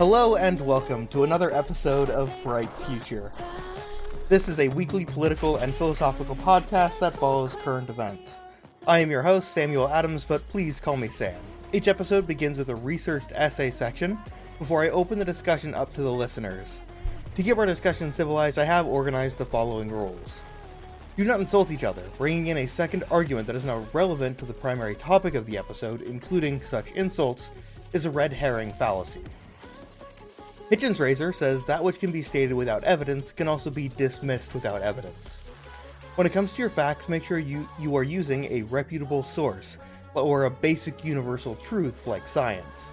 Hello and welcome to another episode of Bright Future. This is a weekly political and philosophical podcast that follows current events. I am your host, Samuel Adams, but please call me Sam. Each episode begins with a researched essay section before I open the discussion up to the listeners. To keep our discussion civilized, I have organized the following rules. Do not insult each other, bringing in a second argument that is not relevant to the primary topic of the episode, including such insults, is a red herring fallacy. Hitchens Razor says that which can be stated without evidence can also be dismissed without evidence. When it comes to your facts, make sure you, you are using a reputable source, or a basic universal truth like science.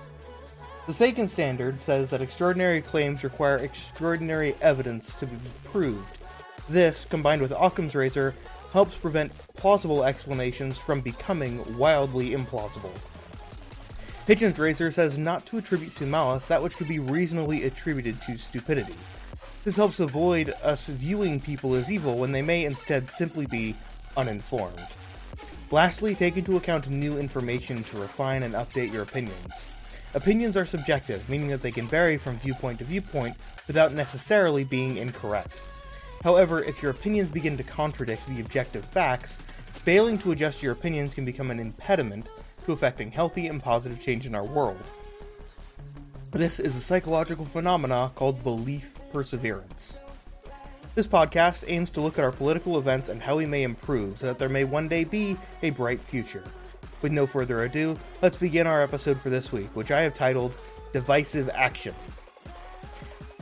The Sagan Standard says that extraordinary claims require extraordinary evidence to be proved. This, combined with Occam's razor, helps prevent plausible explanations from becoming wildly implausible. Hitchens Razor says not to attribute to malice that which could be reasonably attributed to stupidity. This helps avoid us viewing people as evil when they may instead simply be uninformed. Lastly, take into account new information to refine and update your opinions. Opinions are subjective, meaning that they can vary from viewpoint to viewpoint without necessarily being incorrect. However, if your opinions begin to contradict the objective facts, failing to adjust your opinions can become an impediment to affecting healthy and positive change in our world. This is a psychological phenomena called belief perseverance. This podcast aims to look at our political events and how we may improve so that there may one day be a bright future. With no further ado, let's begin our episode for this week, which I have titled Divisive Action.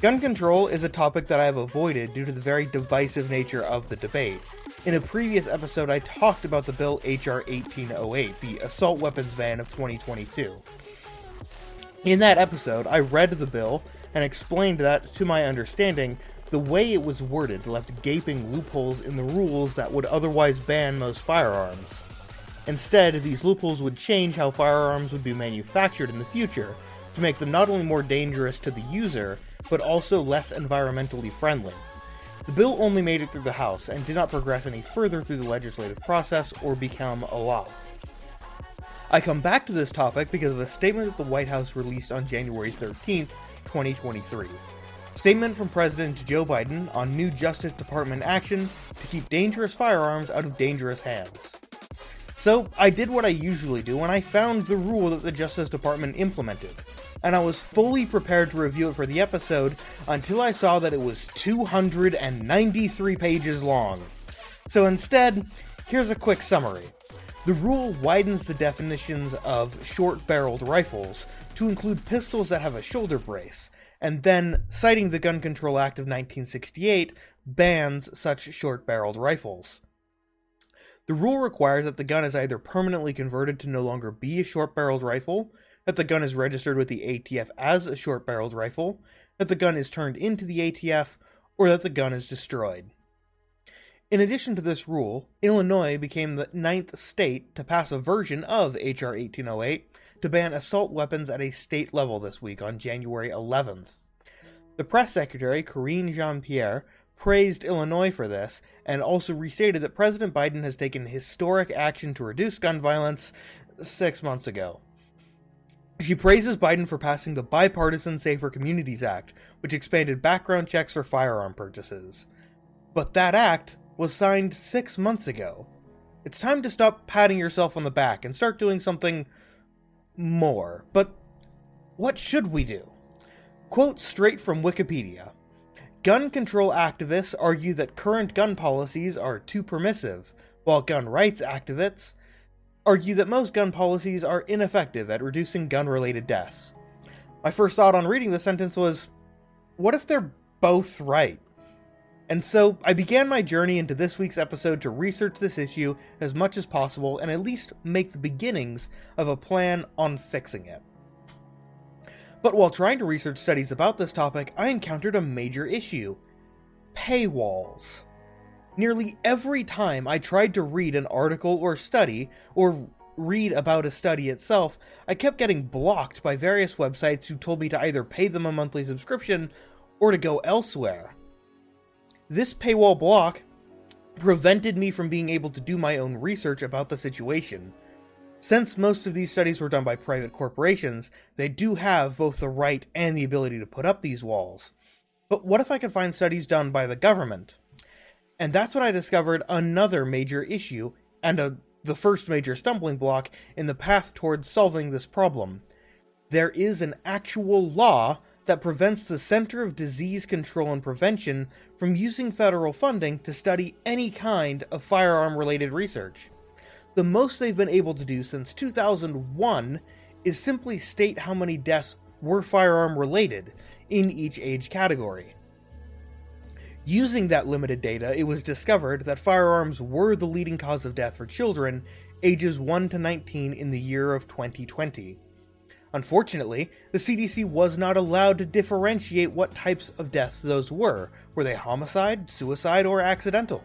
Gun control is a topic that I have avoided due to the very divisive nature of the debate. In a previous episode, I talked about the bill H.R. 1808, the assault weapons ban of 2022. In that episode, I read the bill and explained that, to my understanding, the way it was worded left gaping loopholes in the rules that would otherwise ban most firearms. Instead, these loopholes would change how firearms would be manufactured in the future to make them not only more dangerous to the user, but also less environmentally friendly. The bill only made it through the House and did not progress any further through the legislative process or become a law. I come back to this topic because of a statement that the White House released on January 13, 2023. Statement from President Joe Biden on new Justice Department action to keep dangerous firearms out of dangerous hands. So, I did what I usually do and I found the rule that the Justice Department implemented and I was fully prepared to review it for the episode until I saw that it was 293 pages long. So instead, here's a quick summary. The rule widens the definitions of short barreled rifles to include pistols that have a shoulder brace, and then, citing the Gun Control Act of 1968, bans such short barreled rifles. The rule requires that the gun is either permanently converted to no longer be a short barreled rifle, that the gun is registered with the ATF as a short barreled rifle, that the gun is turned into the ATF, or that the gun is destroyed. In addition to this rule, Illinois became the ninth state to pass a version of H.R. 1808 to ban assault weapons at a state level this week on January 11th. The press secretary, Karine Jean Pierre, praised Illinois for this and also restated that President Biden has taken historic action to reduce gun violence six months ago. She praises Biden for passing the Bipartisan Safer Communities Act, which expanded background checks for firearm purchases. But that act was signed six months ago. It's time to stop patting yourself on the back and start doing something more. But what should we do? Quote straight from Wikipedia Gun control activists argue that current gun policies are too permissive, while gun rights activists argue that most gun policies are ineffective at reducing gun related deaths. My first thought on reading the sentence was what if they're both right? And so I began my journey into this week's episode to research this issue as much as possible and at least make the beginnings of a plan on fixing it. But while trying to research studies about this topic, I encountered a major issue paywalls. Nearly every time I tried to read an article or study, or read about a study itself, I kept getting blocked by various websites who told me to either pay them a monthly subscription or to go elsewhere. This paywall block prevented me from being able to do my own research about the situation. Since most of these studies were done by private corporations, they do have both the right and the ability to put up these walls. But what if I could find studies done by the government? And that's when I discovered another major issue, and a, the first major stumbling block in the path towards solving this problem. There is an actual law that prevents the Center of Disease Control and Prevention from using federal funding to study any kind of firearm related research. The most they've been able to do since 2001 is simply state how many deaths were firearm related in each age category. Using that limited data, it was discovered that firearms were the leading cause of death for children ages 1 to 19 in the year of 2020. Unfortunately, the CDC was not allowed to differentiate what types of deaths those were. Were they homicide, suicide, or accidental?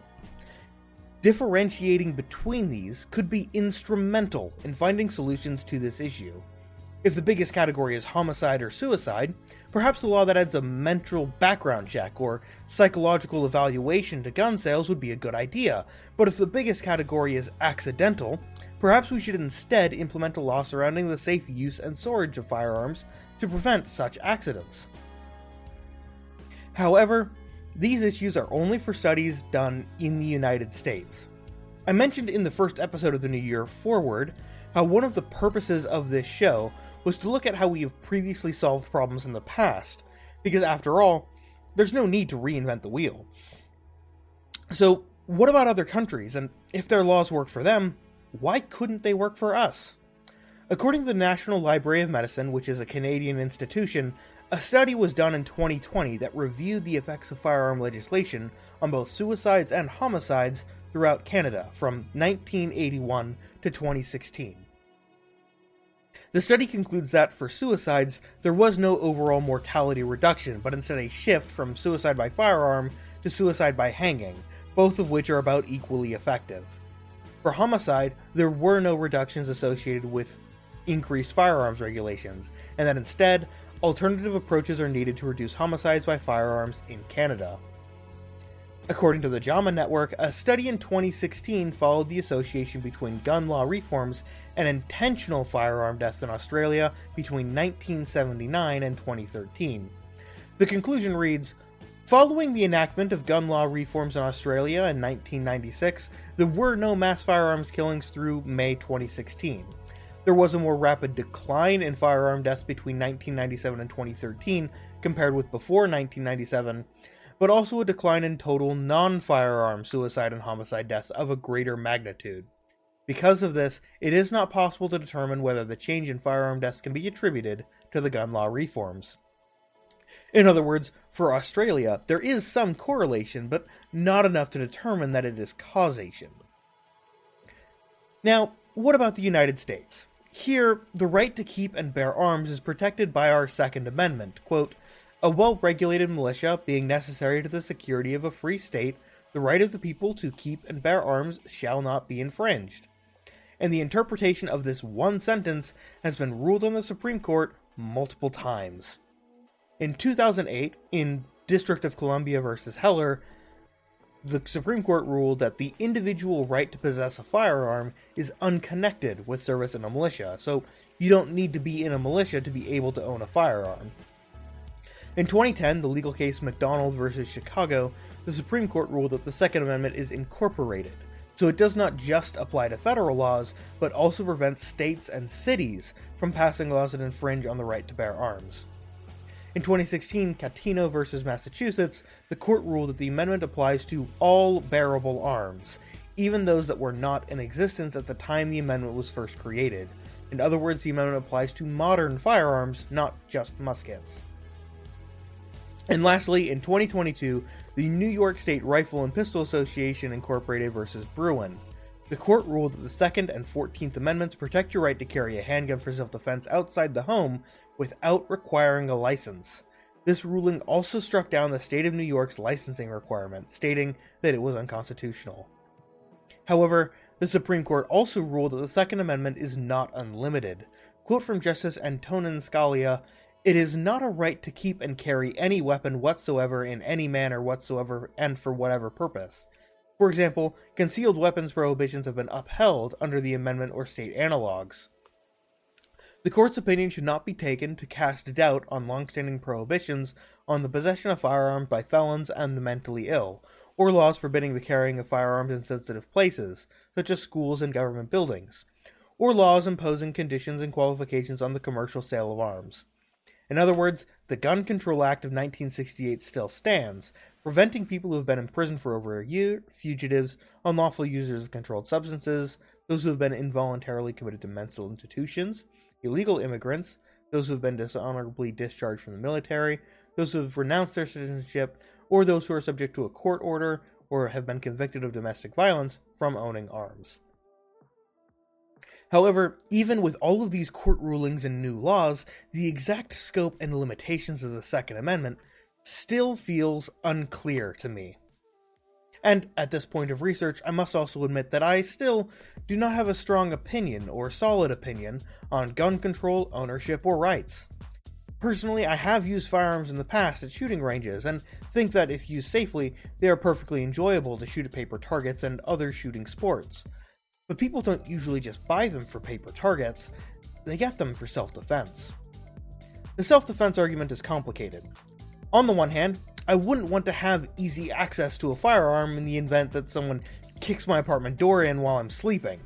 Differentiating between these could be instrumental in finding solutions to this issue. If the biggest category is homicide or suicide, perhaps a law that adds a mental background check or psychological evaluation to gun sales would be a good idea. But if the biggest category is accidental, Perhaps we should instead implement a law surrounding the safe use and storage of firearms to prevent such accidents. However, these issues are only for studies done in the United States. I mentioned in the first episode of the New Year Forward how one of the purposes of this show was to look at how we have previously solved problems in the past, because after all, there's no need to reinvent the wheel. So, what about other countries, and if their laws work for them, why couldn't they work for us? According to the National Library of Medicine, which is a Canadian institution, a study was done in 2020 that reviewed the effects of firearm legislation on both suicides and homicides throughout Canada from 1981 to 2016. The study concludes that for suicides, there was no overall mortality reduction, but instead a shift from suicide by firearm to suicide by hanging, both of which are about equally effective. For homicide, there were no reductions associated with increased firearms regulations, and that instead, alternative approaches are needed to reduce homicides by firearms in Canada. According to the JAMA Network, a study in 2016 followed the association between gun law reforms and intentional firearm deaths in Australia between 1979 and 2013. The conclusion reads Following the enactment of gun law reforms in Australia in 1996, there were no mass firearms killings through May 2016. There was a more rapid decline in firearm deaths between 1997 and 2013 compared with before 1997, but also a decline in total non firearm suicide and homicide deaths of a greater magnitude. Because of this, it is not possible to determine whether the change in firearm deaths can be attributed to the gun law reforms. In other words, for Australia, there is some correlation, but not enough to determine that it is causation. Now, what about the United States? Here, the right to keep and bear arms is protected by our Second Amendment. Quote, a well regulated militia being necessary to the security of a free state, the right of the people to keep and bear arms shall not be infringed. And the interpretation of this one sentence has been ruled on the Supreme Court multiple times. In 2008, in District of Columbia versus Heller, the Supreme Court ruled that the individual right to possess a firearm is unconnected with service in a militia, so you don't need to be in a militia to be able to own a firearm. In 2010, the legal case McDonald versus Chicago, the Supreme Court ruled that the Second Amendment is incorporated, so it does not just apply to federal laws, but also prevents states and cities from passing laws that infringe on the right to bear arms. In 2016, Caetano versus Massachusetts, the court ruled that the amendment applies to all bearable arms, even those that were not in existence at the time the amendment was first created. In other words, the amendment applies to modern firearms, not just muskets. And lastly, in 2022, the New York State Rifle and Pistol Association Incorporated versus Bruen. The court ruled that the Second and Fourteenth Amendments protect your right to carry a handgun for self defense outside the home without requiring a license. This ruling also struck down the state of New York's licensing requirement, stating that it was unconstitutional. However, the Supreme Court also ruled that the Second Amendment is not unlimited. Quote from Justice Antonin Scalia It is not a right to keep and carry any weapon whatsoever in any manner whatsoever and for whatever purpose. For example, concealed weapons prohibitions have been upheld under the amendment or state analogs. The court's opinion should not be taken to cast doubt on long-standing prohibitions on the possession of firearms by felons and the mentally ill, or laws forbidding the carrying of firearms in sensitive places, such as schools and government buildings, or laws imposing conditions and qualifications on the commercial sale of arms. In other words, the Gun Control Act of 1968 still stands, preventing people who have been imprisoned for over a year, fugitives, unlawful users of controlled substances, those who have been involuntarily committed to mental institutions, illegal immigrants, those who have been dishonorably discharged from the military, those who have renounced their citizenship, or those who are subject to a court order or have been convicted of domestic violence from owning arms. However, even with all of these court rulings and new laws, the exact scope and limitations of the Second Amendment still feels unclear to me. And at this point of research, I must also admit that I still do not have a strong opinion or solid opinion on gun control, ownership, or rights. Personally, I have used firearms in the past at shooting ranges and think that if used safely, they are perfectly enjoyable to shoot at paper targets and other shooting sports. But people don't usually just buy them for paper targets, they get them for self defense. The self defense argument is complicated. On the one hand, I wouldn't want to have easy access to a firearm in the event that someone kicks my apartment door in while I'm sleeping.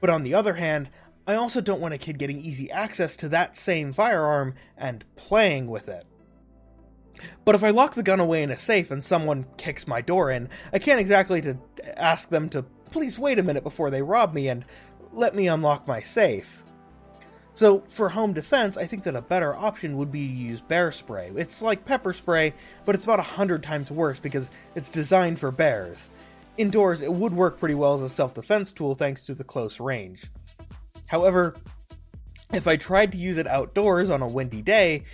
But on the other hand, I also don't want a kid getting easy access to that same firearm and playing with it. But if I lock the gun away in a safe and someone kicks my door in, I can't exactly to ask them to please wait a minute before they rob me and let me unlock my safe. So, for home defense, I think that a better option would be to use bear spray. It's like pepper spray, but it's about a hundred times worse because it's designed for bears. Indoors, it would work pretty well as a self defense tool thanks to the close range. However, if I tried to use it outdoors on a windy day,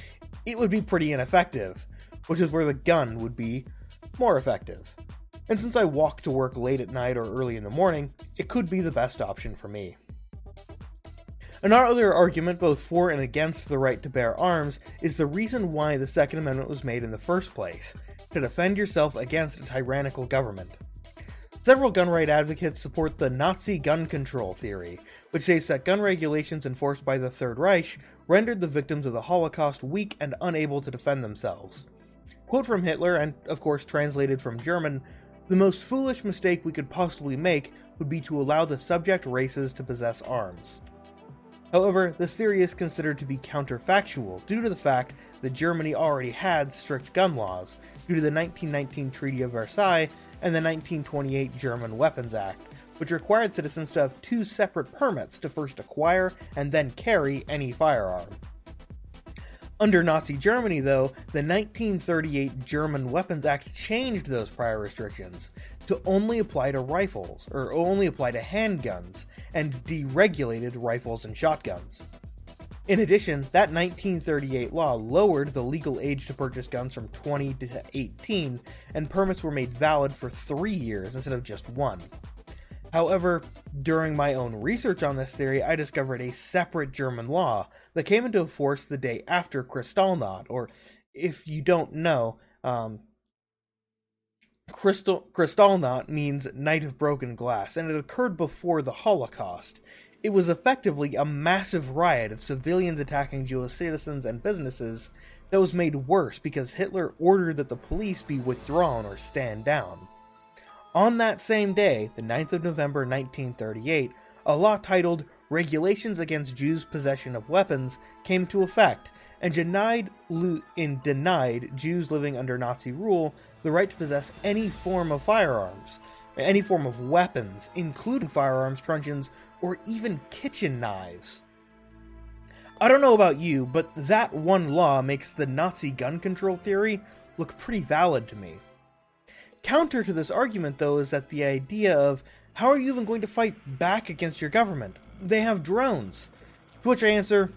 it would be pretty ineffective, which is where the gun would be more effective and since I walk to work late at night or early in the morning, it could be the best option for me. Another argument, both for and against the right to bear arms, is the reason why the Second Amendment was made in the first place to defend yourself against a tyrannical government. Several gun right advocates support the Nazi gun control theory, which states that gun regulations enforced by the Third Reich rendered the victims of the Holocaust weak and unable to defend themselves. Quote from Hitler, and of course translated from German, the most foolish mistake we could possibly make would be to allow the subject races to possess arms. However, this theory is considered to be counterfactual due to the fact that Germany already had strict gun laws due to the 1919 Treaty of Versailles and the 1928 German Weapons Act, which required citizens to have two separate permits to first acquire and then carry any firearm. Under Nazi Germany, though, the 1938 German Weapons Act changed those prior restrictions to only apply to rifles, or only apply to handguns, and deregulated rifles and shotguns. In addition, that 1938 law lowered the legal age to purchase guns from 20 to 18, and permits were made valid for three years instead of just one. However, during my own research on this theory, I discovered a separate German law that came into force the day after Kristallnacht, or if you don't know, um, Crystal, Kristallnacht means Night of Broken Glass, and it occurred before the Holocaust. It was effectively a massive riot of civilians attacking Jewish citizens and businesses that was made worse because Hitler ordered that the police be withdrawn or stand down. On that same day, the 9th of November 1938, a law titled Regulations Against Jews' Possession of Weapons came to effect and denied, in denied Jews living under Nazi rule the right to possess any form of firearms, any form of weapons, including firearms, truncheons, or even kitchen knives. I don't know about you, but that one law makes the Nazi gun control theory look pretty valid to me. Counter to this argument, though, is that the idea of how are you even going to fight back against your government? They have drones. To which I answer,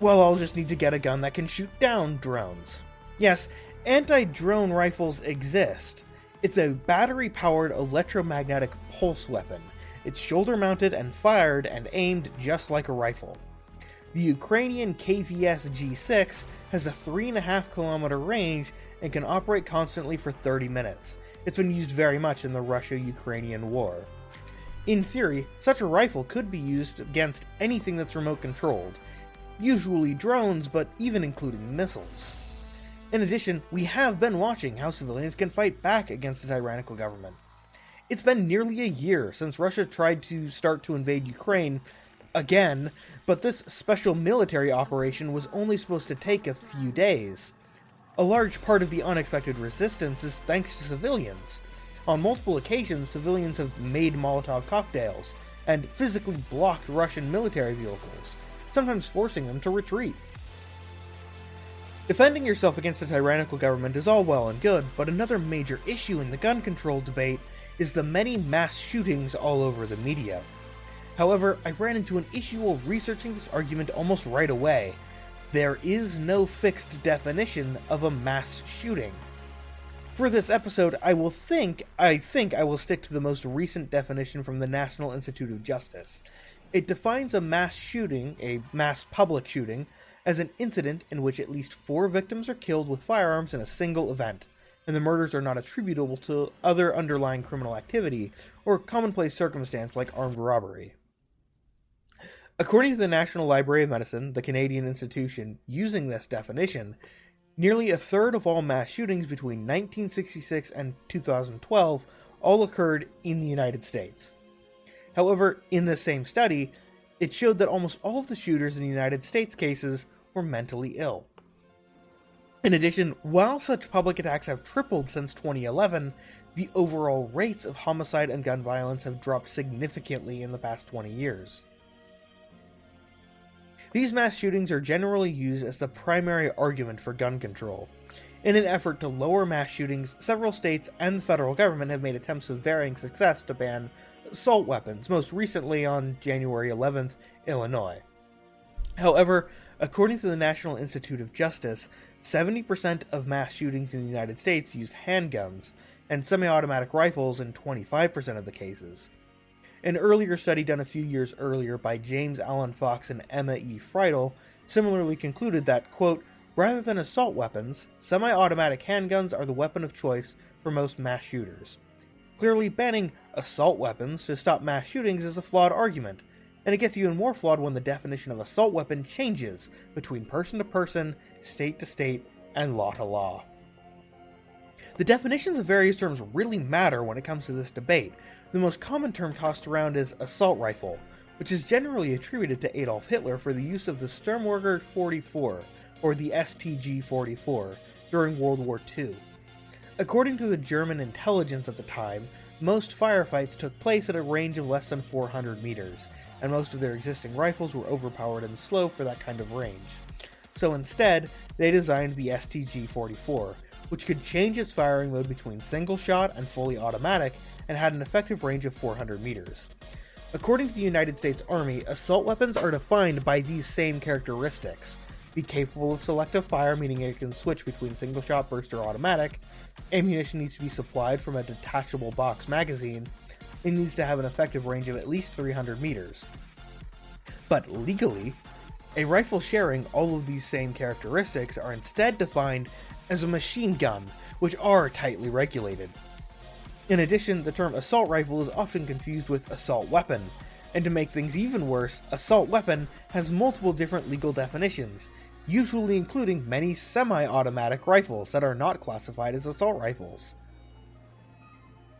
well, I'll just need to get a gun that can shoot down drones. Yes, anti drone rifles exist. It's a battery powered electromagnetic pulse weapon. It's shoulder mounted and fired and aimed just like a rifle. The Ukrainian KVS G6 has a 3.5 kilometer range and can operate constantly for 30 minutes. It's been used very much in the Russia Ukrainian war. In theory, such a rifle could be used against anything that's remote controlled, usually drones, but even including missiles. In addition, we have been watching how civilians can fight back against a tyrannical government. It's been nearly a year since Russia tried to start to invade Ukraine again, but this special military operation was only supposed to take a few days. A large part of the unexpected resistance is thanks to civilians. On multiple occasions, civilians have made Molotov cocktails and physically blocked Russian military vehicles, sometimes forcing them to retreat. Defending yourself against a tyrannical government is all well and good, but another major issue in the gun control debate is the many mass shootings all over the media. However, I ran into an issue while researching this argument almost right away, there is no fixed definition of a mass shooting. For this episode, I will think I think I will stick to the most recent definition from the National Institute of Justice. It defines a mass shooting, a mass public shooting, as an incident in which at least four victims are killed with firearms in a single event, and the murders are not attributable to other underlying criminal activity or commonplace circumstance like armed robbery. According to the National Library of Medicine, the Canadian institution using this definition, nearly a third of all mass shootings between 1966 and 2012 all occurred in the United States. However, in the same study, it showed that almost all of the shooters in the United States cases were mentally ill. In addition, while such public attacks have tripled since 2011, the overall rates of homicide and gun violence have dropped significantly in the past 20 years. These mass shootings are generally used as the primary argument for gun control. In an effort to lower mass shootings, several states and the federal government have made attempts with varying success to ban assault weapons, most recently on January 11th, Illinois. However, according to the National Institute of Justice, 70% of mass shootings in the United States used handguns, and semi automatic rifles in 25% of the cases. An earlier study done a few years earlier by James Alan Fox and Emma E. Fridel similarly concluded that, quote, rather than assault weapons, semi automatic handguns are the weapon of choice for most mass shooters. Clearly, banning assault weapons to stop mass shootings is a flawed argument, and it gets even more flawed when the definition of assault weapon changes between person to person, state to state, and law to law. The definitions of various terms really matter when it comes to this debate. The most common term tossed around is assault rifle, which is generally attributed to Adolf Hitler for the use of the Sturmgewehr 44, or the STG 44, during World War II. According to the German intelligence at the time, most firefights took place at a range of less than 400 meters, and most of their existing rifles were overpowered and slow for that kind of range. So instead, they designed the STG 44, which could change its firing mode between single shot and fully automatic and had an effective range of 400 meters. According to the United States Army, assault weapons are defined by these same characteristics. Be capable of selective fire, meaning it can switch between single shot, burst, or automatic. Ammunition needs to be supplied from a detachable box magazine. It needs to have an effective range of at least 300 meters. But legally, a rifle sharing all of these same characteristics are instead defined as a machine gun, which are tightly regulated. In addition, the term assault rifle is often confused with assault weapon, and to make things even worse, assault weapon has multiple different legal definitions, usually including many semi automatic rifles that are not classified as assault rifles.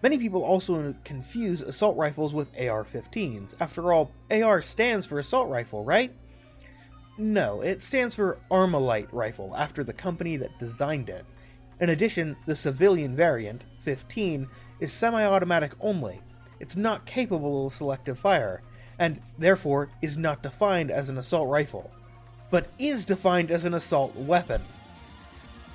Many people also confuse assault rifles with AR 15s. After all, AR stands for assault rifle, right? No, it stands for Armalite rifle, after the company that designed it. In addition, the civilian variant, 15, is semi automatic only. It's not capable of selective fire, and therefore is not defined as an assault rifle, but is defined as an assault weapon.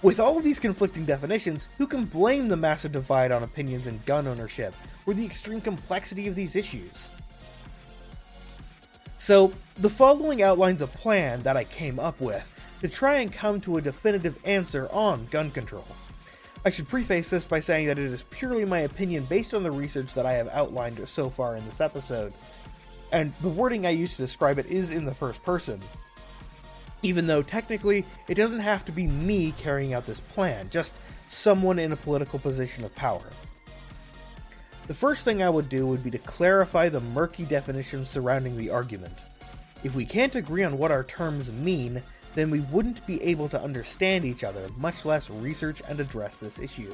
With all of these conflicting definitions, who can blame the massive divide on opinions in gun ownership, or the extreme complexity of these issues? So, the following outlines a plan that I came up with to try and come to a definitive answer on gun control. I should preface this by saying that it is purely my opinion based on the research that I have outlined so far in this episode, and the wording I use to describe it is in the first person. Even though technically it doesn't have to be me carrying out this plan, just someone in a political position of power. The first thing I would do would be to clarify the murky definitions surrounding the argument. If we can't agree on what our terms mean, then we wouldn't be able to understand each other, much less research and address this issue.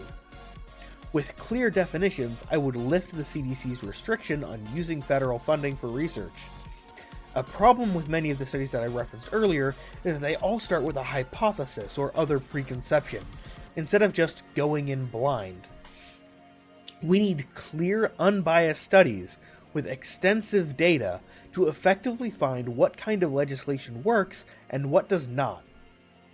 With clear definitions, I would lift the CDC's restriction on using federal funding for research. A problem with many of the studies that I referenced earlier is that they all start with a hypothesis or other preconception, instead of just going in blind. We need clear, unbiased studies with extensive data to effectively find what kind of legislation works and what does not.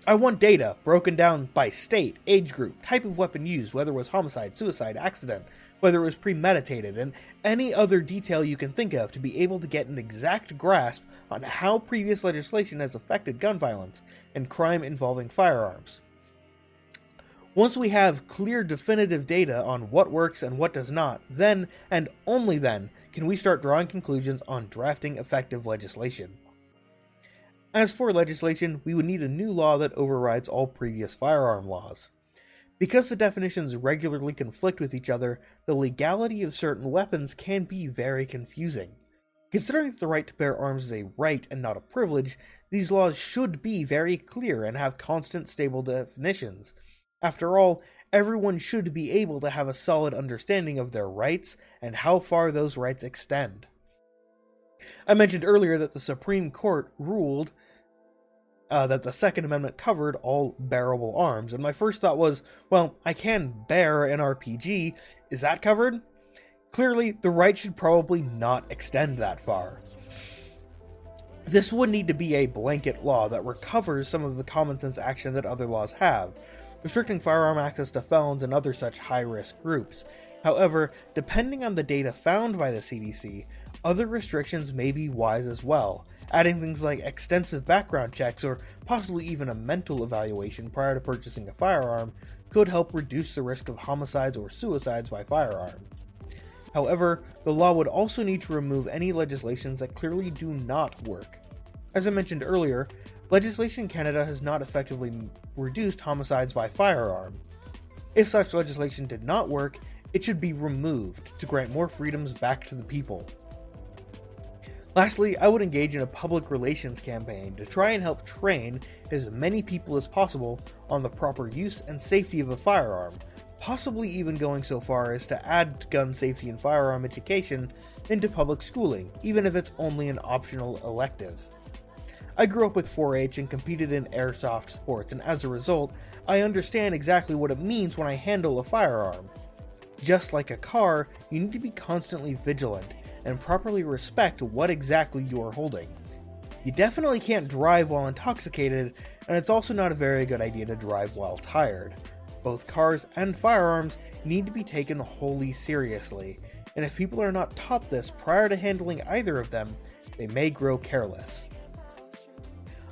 I want data broken down by state, age group, type of weapon used, whether it was homicide, suicide, accident, whether it was premeditated, and any other detail you can think of to be able to get an exact grasp on how previous legislation has affected gun violence and crime involving firearms. Once we have clear, definitive data on what works and what does not, then, and only then, can we start drawing conclusions on drafting effective legislation. As for legislation, we would need a new law that overrides all previous firearm laws. Because the definitions regularly conflict with each other, the legality of certain weapons can be very confusing. Considering that the right to bear arms is a right and not a privilege, these laws should be very clear and have constant, stable definitions. After all, everyone should be able to have a solid understanding of their rights and how far those rights extend. I mentioned earlier that the Supreme Court ruled uh, that the Second Amendment covered all bearable arms, and my first thought was, well, I can bear an RPG. Is that covered? Clearly, the right should probably not extend that far. This would need to be a blanket law that recovers some of the common sense action that other laws have, restricting firearm access to felons and other such high risk groups. However, depending on the data found by the CDC, other restrictions may be wise as well, adding things like extensive background checks or possibly even a mental evaluation prior to purchasing a firearm could help reduce the risk of homicides or suicides by firearm. However, the law would also need to remove any legislations that clearly do not work. As I mentioned earlier, legislation in Canada has not effectively reduced homicides by firearm. If such legislation did not work, it should be removed to grant more freedoms back to the people. Lastly, I would engage in a public relations campaign to try and help train as many people as possible on the proper use and safety of a firearm, possibly even going so far as to add gun safety and firearm education into public schooling, even if it's only an optional elective. I grew up with 4 H and competed in airsoft sports, and as a result, I understand exactly what it means when I handle a firearm. Just like a car, you need to be constantly vigilant and properly respect what exactly you are holding. You definitely can't drive while intoxicated, and it's also not a very good idea to drive while tired. Both cars and firearms need to be taken wholly seriously, and if people are not taught this prior to handling either of them, they may grow careless.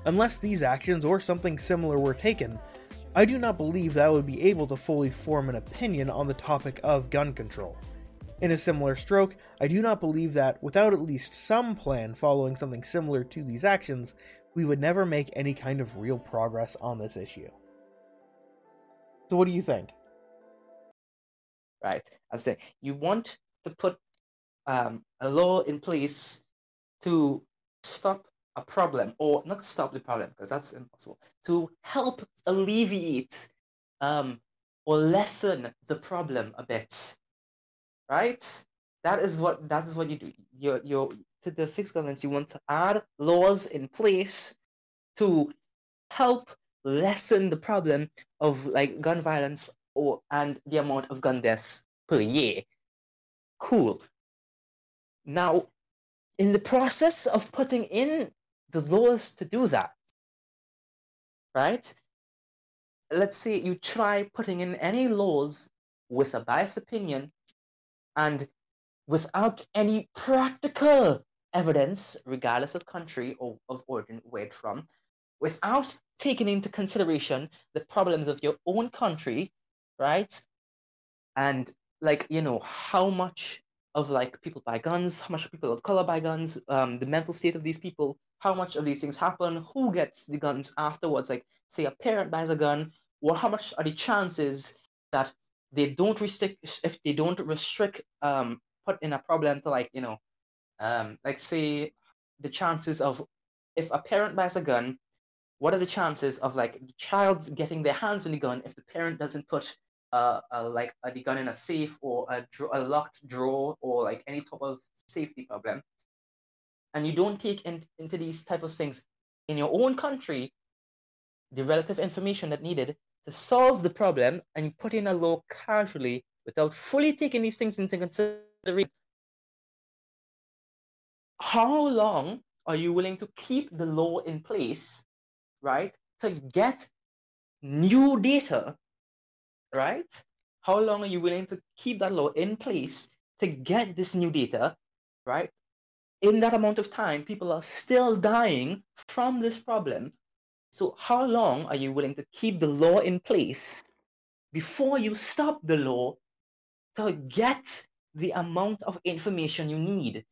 Unless these actions or something similar were taken, I do not believe that I would be able to fully form an opinion on the topic of gun control. In a similar stroke, I do not believe that, without at least some plan following something similar to these actions, we would never make any kind of real progress on this issue. So, what do you think? Right. I say you want to put um, a law in place to stop a problem, or not stop the problem because that's impossible, to help alleviate um, or lessen the problem a bit right? That is what that is what you do. You're you're to the fixed governance. You want to add laws in place to help lessen the problem of like gun violence or and the amount of gun deaths per year. Cool. Now, in the process of putting in the laws to do that, right? Let's say you try putting in any laws with a biased opinion and without any practical evidence, regardless of country or of origin, where it's from, without taking into consideration the problems of your own country, right? And like, you know, how much of like people buy guns, how much people of color buy guns, um, the mental state of these people, how much of these things happen, who gets the guns afterwards. Like, say a parent buys a gun, well, how much are the chances that they don't restrict if they don't restrict um put in a problem to like you know um like say the chances of if a parent buys a gun what are the chances of like the child getting their hands on the gun if the parent doesn't put uh, a, like a, gun in a safe or a, a locked drawer or like any type of safety problem. And you don't take in, into these type of things in your own country the relative information that needed to solve the problem and you put in a law casually without fully taking these things into consideration. How long are you willing to keep the law in place right to get new data right? How long are you willing to keep that law in place to get this new data right? In that amount of time people are still dying from this problem. So how long are you willing to keep the law in place before you stop the law to get the amount of information you need?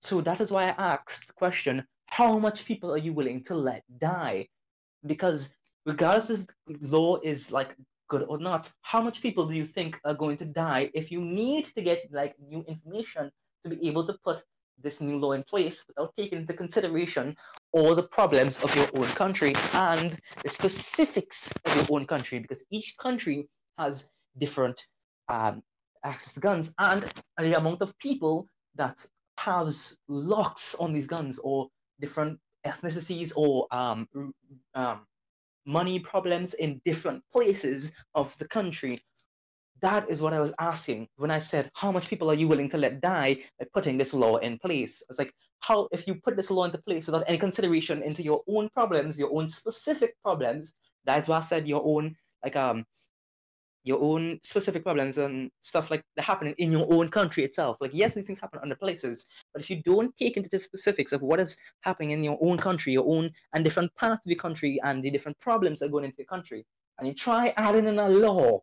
So that is why i asked the question how much people are you willing to let die? Because regardless if the law is like good or not. How much people do you think are going to die if you need to get like new information to be able to put this new law in place without taking into consideration all the problems of your own country and the specifics of your own country? Because each country has different um, access to guns and the amount of people that has locks on these guns or different ethnicities or um, um, money problems in different places of the country. That is what I was asking when I said, How much people are you willing to let die by putting this law in place? It's like, how, if you put this law into place without any consideration into your own problems, your own specific problems, that's why I said your own, like, um, your own specific problems and stuff like that happening in your own country itself. Like, yes, these things happen in other places, but if you don't take into the specifics of what is happening in your own country, your own and different parts of your country and the different problems that are going into your country, and you try adding in a law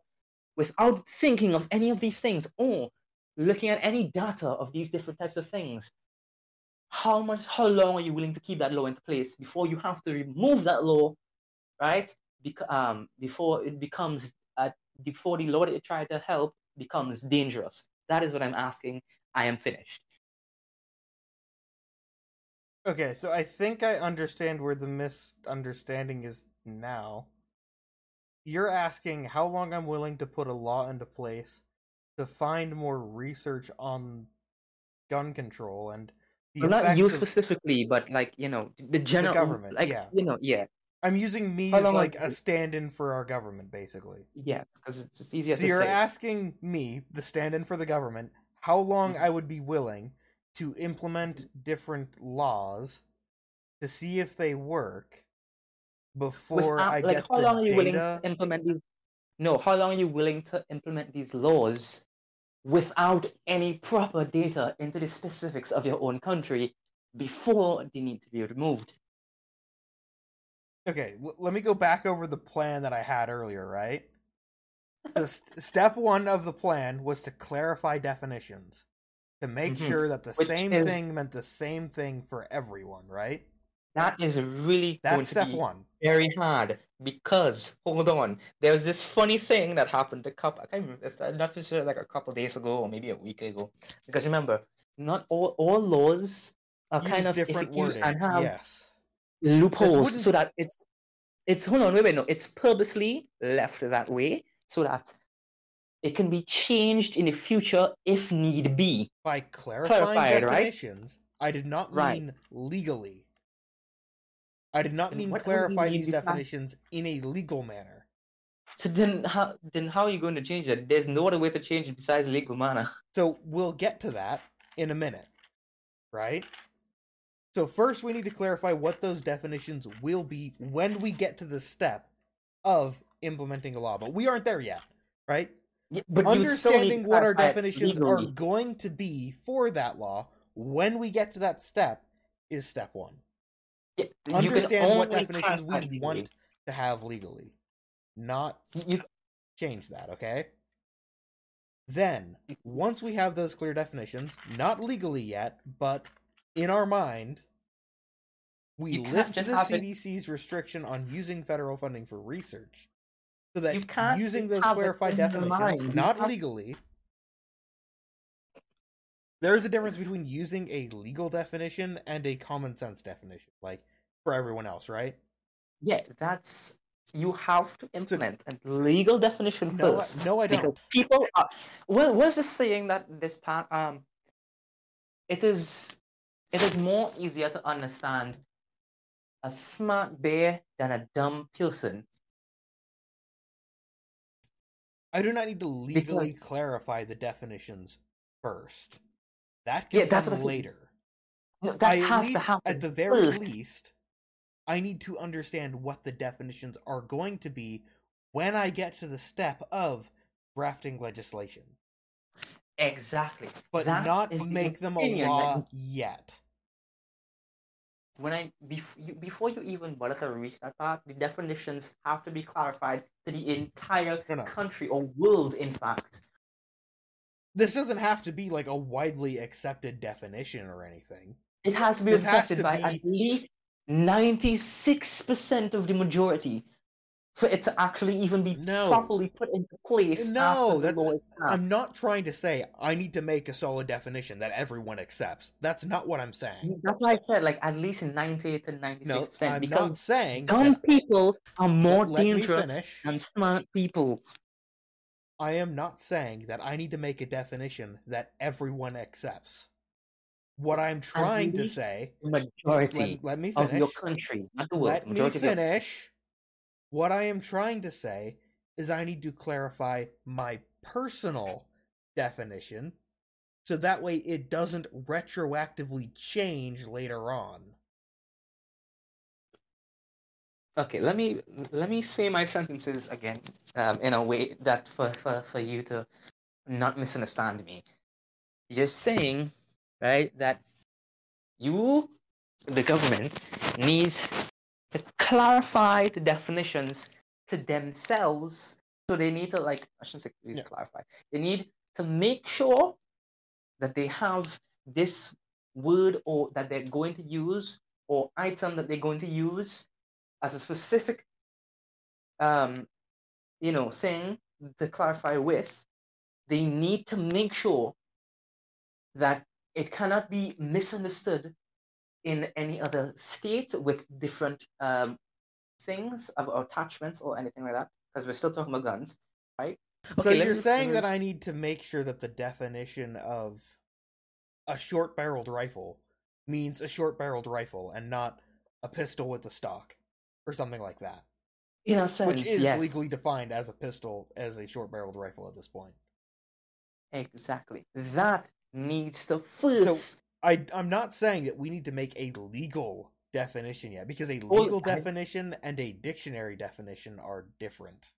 without thinking of any of these things or looking at any data of these different types of things, how much, how long are you willing to keep that law into place before you have to remove that law, right? Bec- um, before it becomes before the Lord you try to help becomes dangerous? That is what I'm asking. I am finished. Okay, so I think I understand where the misunderstanding is now. You're asking how long I'm willing to put a law into place to find more research on gun control and well, not you of... specifically, but like you know the general the government. Like yeah. you know, yeah. I'm using me as like a stand-in for our government, basically. Yes, because it's, it's easier. So you're say. asking me, the stand-in for the government, how long mm-hmm. I would be willing to implement different laws to see if they work before Without, I like, get how the long are you data. Willing to implement these? No, how long are you willing to implement these laws without any proper data into the specifics of your own country before they need to be removed? Okay, l- let me go back over the plan that I had earlier, right? The st- step one of the plan was to clarify definitions to make mm-hmm. sure that the Which same is, thing meant the same thing for everyone, right? That is really that's step one. Very hard because hold on, there was this funny thing that happened a couple. I can't remember. It's not for sure, like a couple days ago or maybe a week ago. Because remember, not all all laws are Use kind of different wording. and have yes loopholes so that it's it's hold on wait wait no it's purposely left that way so that it can be changed in the future if need be. By clarifying Clarified, definitions right? i did not mean right. legally. I did not mean what clarify mean these definitions in a legal manner. So then how then how are you going to change it? There's no other way to change it besides legal manner. So we'll get to that in a minute right so first we need to clarify what those definitions will be when we get to the step of implementing a law. But we aren't there yet, right? Yeah, but understanding what our definitions are going to be for that law when we get to that step is step one. Yeah, Understand what definitions we legally. want to have legally, not you... change that. Okay. Then, once we have those clear definitions, not legally yet, but in our mind, we lift the CDC's it... restriction on using federal funding for research. So that You can't using just those clarified in definitions, not have- legally, there is a difference between using a legal definition and a common sense definition, like for everyone else, right? Yeah, that's you have to implement a legal definition No, I- first. no, I don't. Because people are well, what's the saying that this part um it is it is more easier to understand a smart bear than a dumb person. I do not need to legally Because- clarify the definitions first. That can Yeah, that's come later. No, That I has to happen At the very first. least, I need to understand what the definitions are going to be when I get to the step of drafting legislation, Exactly. but That not make them a law yet. When I bef- you, before you even bother to reach that part, the definitions have to be clarified to the entire No, no. country or world, in fact. This doesn't have to be like a widely accepted definition or anything. It has to be This accepted to by be- at least ninety-six percent of the majority for it to actually even be No. properly put into place. No, that's- law is passed. I'm not trying to say I need to make a solid definition that everyone accepts. That's not what I'm saying. Mm, that's why I said like at least in 98 to ninety-six No, percent I'm because not saying dumb people are more dangerous than smart people. I am not saying that I need to make a definition that everyone accepts. What I'm trying to say, majority let, let me of your country, not the world. Let me majority of your finish. What I am trying to say is I need to clarify my personal definition so that way it doesn't retroactively change later on. Okay, let me let me say my sentences again um, in a way that for, for, for you to not misunderstand me. You're saying, right, that you, the government, needs to clarify the definitions to themselves. So they need to like I shouldn't say use Yeah. clarify. They need to make sure that they have this word or that they're going to use or item that they're going to use as a specific um you know thing to clarify with they need to make sure that it cannot be misunderstood in any other state with different um things of or attachments or anything like that because we're still talking about guns right so let you're me- saying me- that I need to make sure that the definition of a short barreled rifle means a short barreled rifle and not a pistol with a stock or something like that. in a sense Which is yes legally defined as a pistol as a short barreled rifle at this point. exactly that needs to first I I'm not saying that we need to make a legal definition yet because a Well, legal I- definition and a dictionary definition are different.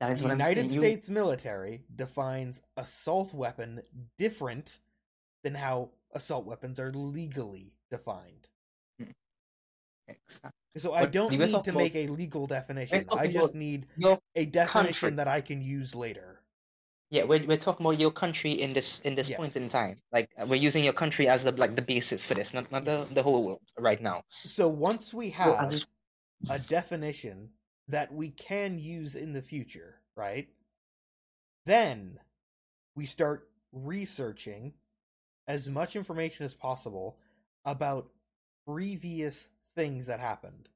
that is The what I'm United. You- States military defines assault weapon different than how assault weapons are legally defined. Hmm. Exactly. So I don't need to make a legal definition. I just need a definition that I can use later. Yeah, we're, we're talking about your country in this in this point in time. Like uh, we're using your country as the like the basis for this, not not the, the whole world right now. So once we have as- a definition that we can use in the future, right? Then we start researching as much information as possible about previous things that happened.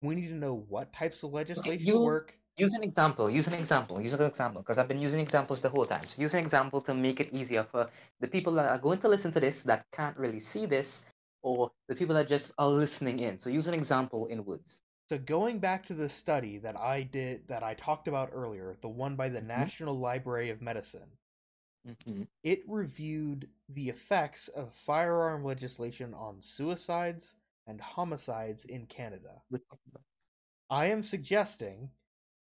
We need to know what types of legislation you- work. Use an example. Use an example. Use an example because I've been using examples the whole time. So use an example to make it easier for the people that are going to listen to this that can't really see this, or the people that just are listening in. So use an example in words. So going back to the study that I did that I talked about earlier, the one by the National Library of Medicine, Mhm. it reviewed the effects of firearm legislation on suicides and homicides in Canada. I am suggesting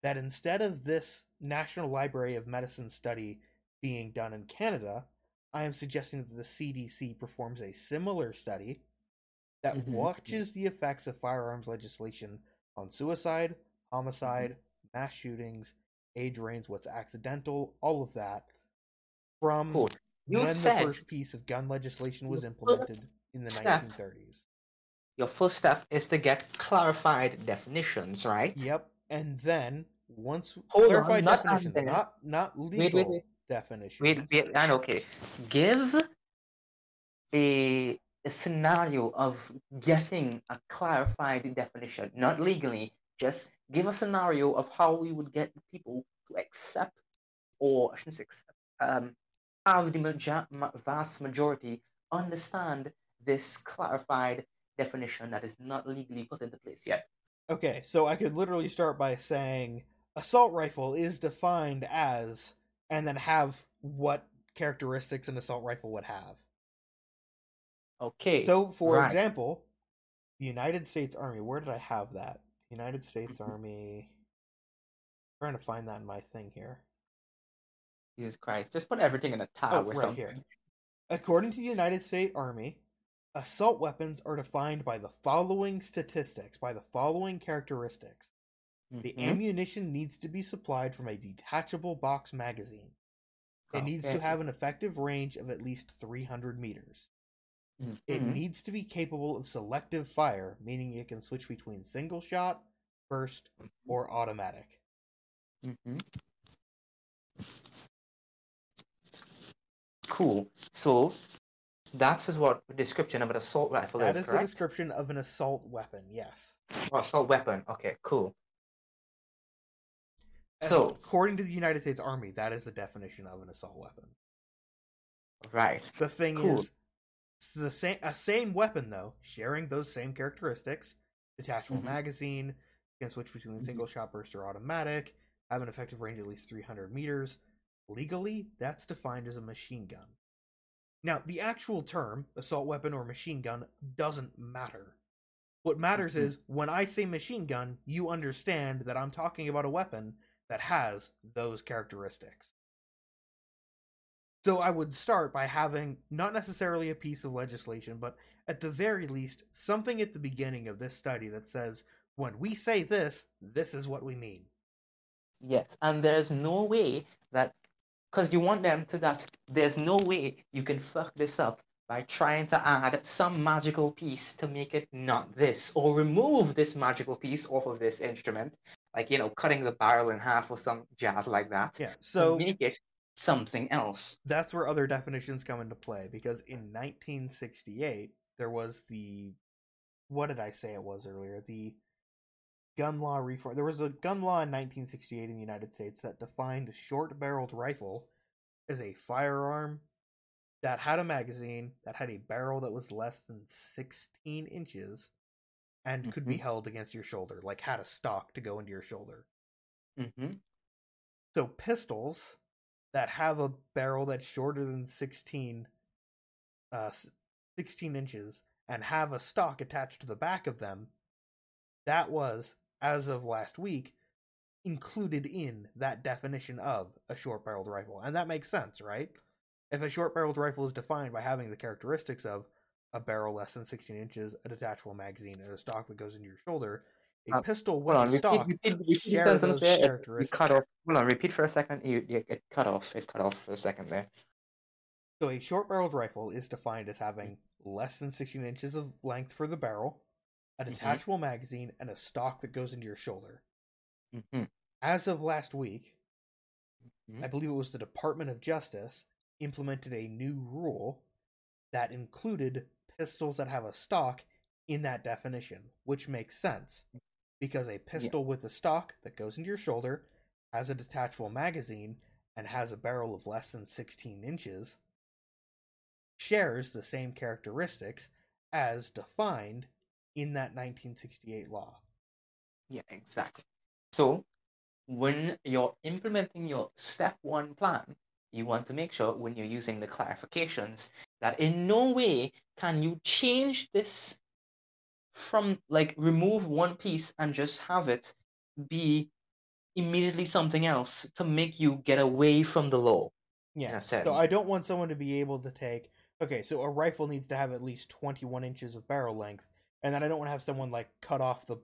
that instead of this National Library of Medicine study being done in Canada, I am suggesting that the CDC performs a similar study that Mhm. watches the effects of firearms legislation on suicide, homicide, mass shootings, age range, what's accidental, all of that from Cool. When said the first piece of gun legislation was implemented in the step 1930s. your first step is to get clarified definitions, right? Yep. And then once Hold on, clarified not definitions, not not legal Wait, wait, wait. definitions. Wait, wait, and okay. Give a, a scenario of getting a clarified definition, not legally, just give a scenario of how we would get people to accept, or I shouldn't say accept, um, have the maja- ma- vast majority understand this clarified definition that is not legally put into place yet. Okay, so I could literally start by saying assault rifle is defined as, and then have what characteristics an assault rifle would have. Okay. So, for right. example, the United States Army. Where did I have that? United States Army. trying to find that in my thing here. Jesus Christ, just put everything in a tab Oh, or right something. here. According to the United States Army, assault weapons are defined by the following statistics, by the following characteristics. The Mhm. ammunition needs to be supplied from a detachable box magazine. It needs to have an effective range of at least 300 meters. It Mhm. needs to be capable of selective fire, meaning it can switch between single shot, burst, or automatic. Mhm. Cool. So that is what description of an assault rifle is. That is, is the description of an assault weapon, yes. Oh, assault weapon. Okay, cool. And So according to the United States Army, that is the definition of an assault weapon. right. The thing Cool. is, it's the same a same weapon though, sharing those same characteristics. Detachable Mhm. magazine, can switch between Mhm. single shot burst or automatic, have an effective range of at least 300 meters. Legally, that's defined as a machine gun. Now, the actual term, assault weapon or machine gun, doesn't matter. What matters Mhm. is when I say machine gun, you understand that I'm talking about a weapon that has those characteristics. So I would start by having not necessarily a piece of legislation, but at the very least, something at the beginning of this study that says, when we say this, this is what we mean. Yes, and there's no way that because you want them to that there's no way you can fuck this up by trying to add some magical piece to make it not this or remove this magical piece off of this instrument like you know cutting the barrel in half or some jazz like that Yeah. to So make it something else that's where other definitions come into play because in 1968 there was the what did I say it was earlier? The gun law reform. There was a gun law in 1968 in the United States that defined a short-barreled rifle as a firearm that had a magazine that had a barrel that was less than 16 inches and could be held against your shoulder, like had a stock to go into your shoulder. hmm So pistols that have a barrel that's shorter than 16 uh 16 inches and have a stock attached to the back of them that was as of last week included in that definition of a short barreled rifle. And that makes sense right? If a short barreled rifle is defined by having the characteristics of a barrel less than 16 inches a detachable magazine and a stock that goes into your shoulder a Uh, pistol with on a repeat, stock repeat, repeat the sentence there. It- you cut off hold on repeat for a second. You, you it cut off it cut off for a second there. So a short barreled rifle is defined as having less than 16 inches of length for the barrel, a detachable magazine, and a stock that goes into your shoulder. hmm As of last week, Mhm. I believe it was the Department of Justice implemented a new rule that included pistols that have a stock in that definition, which makes sense because a pistol with a stock that goes into your shoulder has a detachable magazine and has a barrel of less than 16 inches shares the same characteristics as defined in that 1968 law. Yeah, exactly. So when you're implementing your step one plan, you want to make sure when you're using the clarifications that in no way can you change this from like remove one piece and just have it be immediately something else to make you get away from the law. Yeah. So. I don't want someone to be able to take okay, so a rifle needs to have at least 21 inches of barrel length, and then I don't want to have someone like cut off the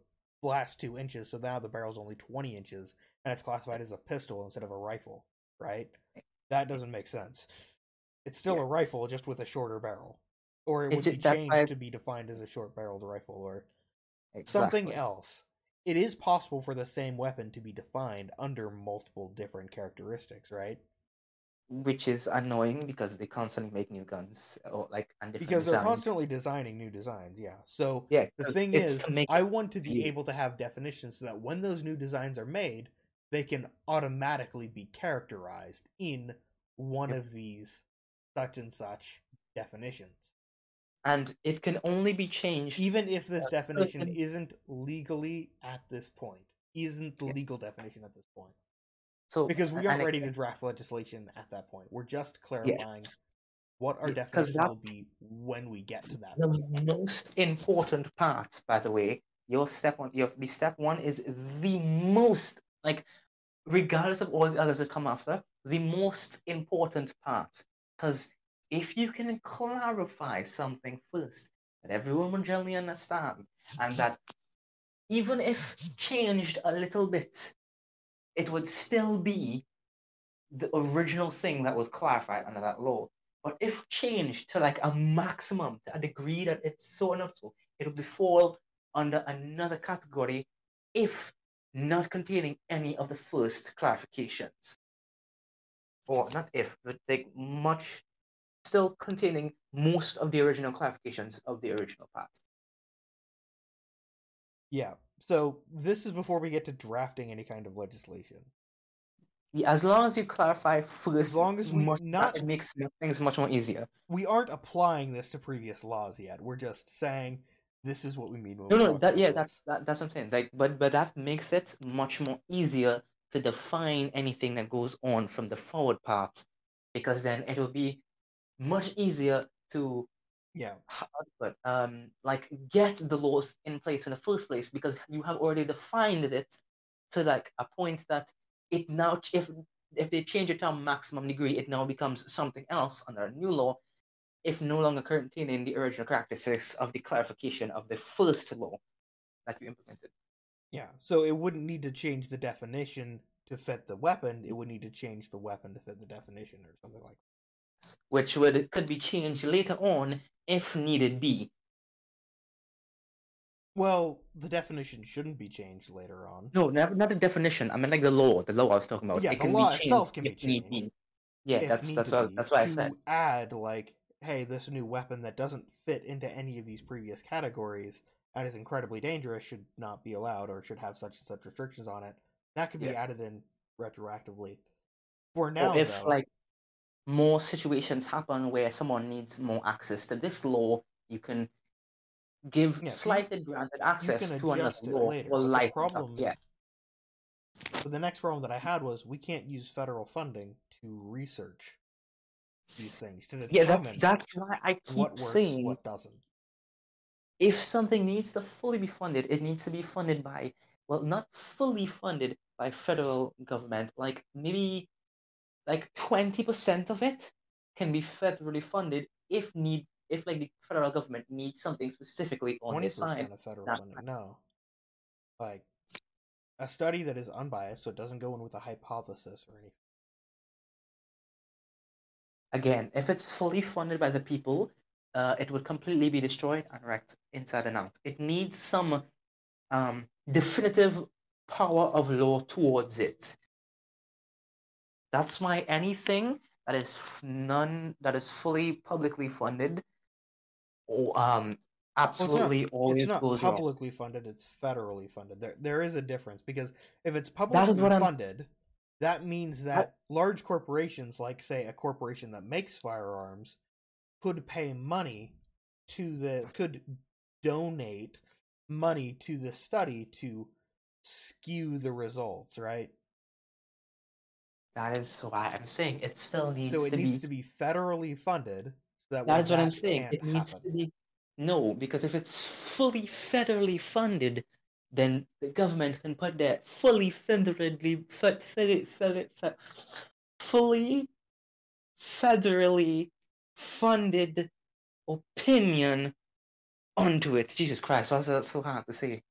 last two inches, so now the barrel's only 20 inches, and it's classified as a pistol instead of a rifle, right? That doesn't make sense. It's still Yeah. a rifle, just with a shorter barrel, or it It's would be changed why- to be defined as a short-barreled rifle, or Exactly. something else. it is possible for the same weapon to be defined under multiple different characteristics, right? Which is annoying because they constantly make new guns or like and different Because they're designs. constantly designing new designs, yeah. So Yeah, the thing is, I want to be able to have definitions so that when those new designs are made, they can automatically be characterized in one Yep. of these such and such definitions. and it can only be changed. Even if this definition certain- isn't legally at this point, isn't the Yeah. legal definition at this point. So Because we aren't ready to draft legislation at that point. We're just clarifying Yes. what our Yeah, definition will be when we get to that. point. the most important part, by the way, your step one, your step one is the most like, regardless of all the others that come after, the most important part. Because if you can clarify something first that everyone will generally understand, and that even if changed a little bit, it would still be the original thing that was clarified under that law. But if changed to like a maximum, to a degree that it's so enough it would be fall under another category if not containing any of the first clarifications. Or not if, but like much still containing most of the original clarifications of the original part. Yeah. So this is before we get to drafting any kind of legislation. Yeah, as long as you clarify first, as long as we much- not- it makes things much more easier. We aren't applying this to previous laws yet. We're just saying this is what we mean when No, we no, that yeah, this. that's that, that's what I'm saying. Like, but but that makes it much more easier to define anything that goes on from the forward part, because then it will be much easier to yeah. put, um like get the laws in place in the first place because you have already defined it to like a point that it now if if they change it to a maximum degree, it now becomes something else under a new law, if no longer containing the original characteristics of the clarification of the first law that you implemented. Yeah. So it wouldn't need to change the definition to fit the weapon. It would need to change the weapon to fit the definition or something like which would could be changed later on if needed be. Well, the definition shouldn't be changed later on. No, never, not the definition. I mean, like the law. The law I was talking about. Yeah, it the can law be changed itself can be changed. be. Yeah, if that's that's what be, that's what I said. add like, hey, this new weapon that doesn't fit into any of these previous categories and is incredibly dangerous should not be allowed or should have such and such restrictions on it. That could be Yeah. added in retroactively. For now, or if though, like more situations happen where someone needs more access to this law, you can give Yeah, slightly granted access to another law later, or but the up. problem- Yeah, but the next problem that I had was we can't use federal funding to research these things to yeah. That's that's why I keep what works, saying what doesn't. if something needs to fully be funded, it needs to be funded by, well, not fully funded by federal government. Like maybe like 20% of it can be federally funded if need if like the federal government needs something specifically on their side. of federal not- funding. No, like a study that is unbiased, so it doesn't go in with a hypothesis or anything. Again, if it's fully funded by the people, uh, it would completely be destroyed and wrecked inside and out. It needs some um, definitive power of law towards it. That's why anything that is none that is fully publicly funded, or um, absolutely always it's not goes wrong. publicly funded; it's federally funded. There, there is a difference because if it's publicly what I'm- funded, that means that large corporations, like say a corporation that makes firearms, could pay money to the could donate money to the study to skew the results, right? That is why I'm saying it still needs so it to needs be. to be federally funded. So that That's way what I'm saying. It needs happen. to be no, because if it's fully federally funded, then the government can put their fully federally fe- fe- fe- fe- fully federally funded opinion onto it. Jesus Christ, why is that so hard to say?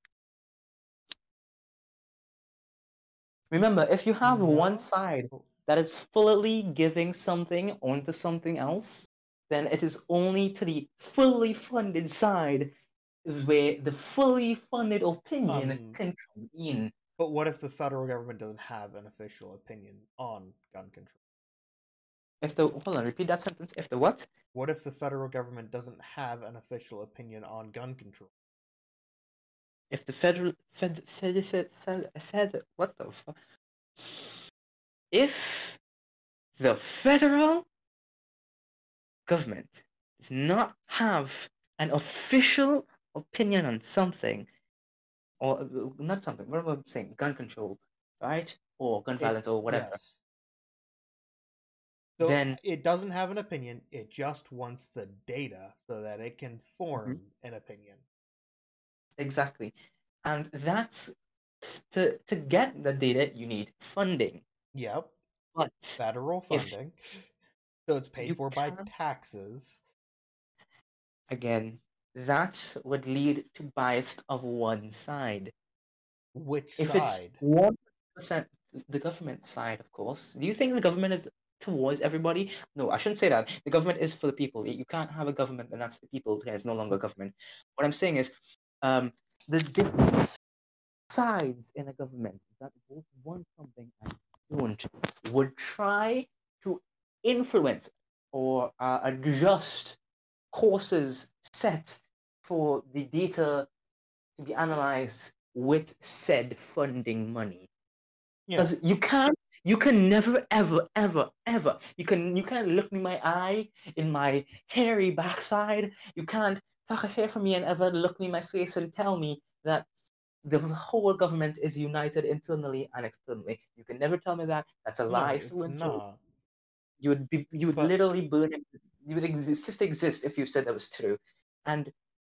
Remember, if you have No. one side that is fully giving something onto something else, then it is only to the fully funded side where the fully funded opinion Um, can come in. But what if the federal government doesn't have an official opinion on gun control? If the hold on, repeat that sentence. If the what? What if the federal government doesn't have an official opinion on gun control? If the federal fed fed fed, fed, what the fuck? If the federal government does not have an official opinion on something, or not something, what am I saying? Gun control, right? Or gun It- violence, or whatever. yes. So Then- it doesn't have an opinion. It just wants the data so that it can form Mm-hmm. an opinion. Exactly. And that's to to get the data you need funding. Yep, But federal funding. so it's paid for by can't- taxes. again, that would lead to bias of one side. Which If side? it's one percent the government side, of course. Do you think the government is towards everybody? No, I shouldn't say that. The government is for the people. You can't have a government and that's the people. There's no longer government. What I'm saying is, um, the different sides in a government that both want something and don't would try to influence or uh, adjust courses set for the data to be analyzed with said funding money Yeah. because you can't you can never ever ever ever you can you can't look me in my eye in my hairy backside you can't a hair from me and ever look me in my face and tell me that the whole government is united internally and externally. You can never tell me that. That's a No, lie through and through you would be you would But- literally burn it. You would exist just exist if you said that was true. And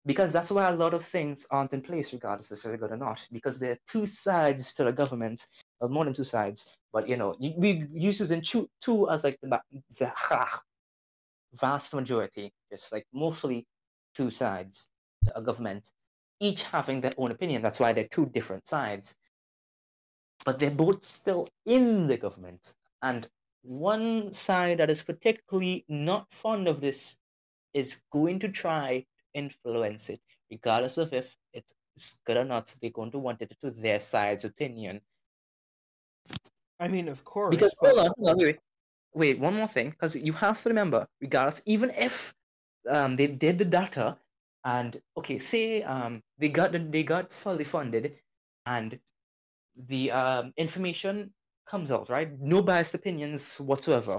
because that's why a lot of things aren't in place regardless if they're good or not because there are two sides to the government or more than two sides but you know we use using two, two as like the, the vast majority just like mostly two sides to a government each having their own opinion that's why they're two different sides but they're both still in the government and one side that is particularly not fond of this is going to try to influence it, regardless of if it's good or not. They're going to want it to their side's opinion. I mean, of course. Because but hold on, hold on, wait, wait, wait, one more thing, because you have to remember, regardless, even if um they did the data and okay, say um they got the, they got fully funded and the um information comes out, right? No biased opinions whatsoever.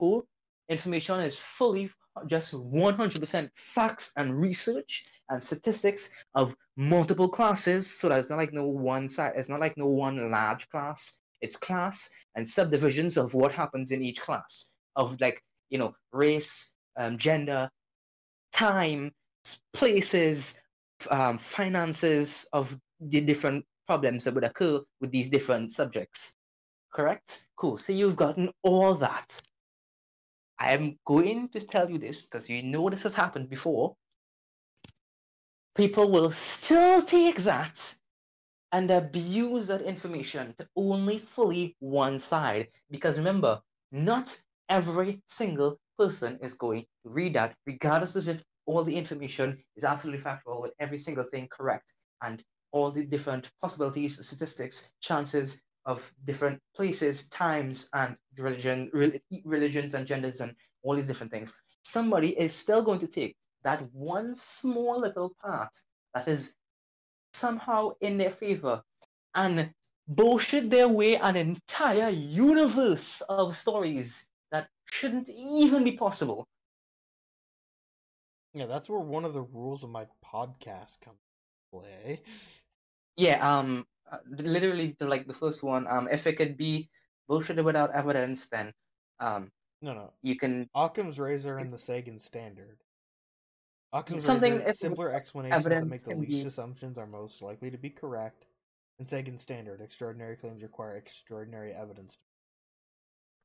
Cool. Information is fully just 100% facts and research and statistics of multiple classes. So that it's not like no one side, it's not like no one large class. It's class and subdivisions of what happens in each class of like, you know, race, um, gender, time, places, um, finances of the different problems that would occur with these different subjects. Correct? Cool. So you've gotten all that. I am going to tell you this because you know this has happened before. People will still take that and abuse that information to only fully one side. Because remember, not every single person is going to read that, regardless of if all the information is absolutely factual with every single thing correct and all the different possibilities, statistics, chances of different places, times, and religion, rel- religions and genders and all these different things. Somebody is still going to take that one small little part that is somehow in their favor and bullshit their way an entire universe of stories shouldn't even be possible. yeah, that's where one of the rules of my podcast comes into play. Yeah, um, uh, literally the, like the first one. Um, if it could be bullshit without evidence, then um, No, no. you can Occam's razor and the Sagan standard. Occam's Something razor, if- simpler explanations that make the least be- assumptions are most likely to be correct. And Sagan standard, extraordinary claims require extraordinary evidence.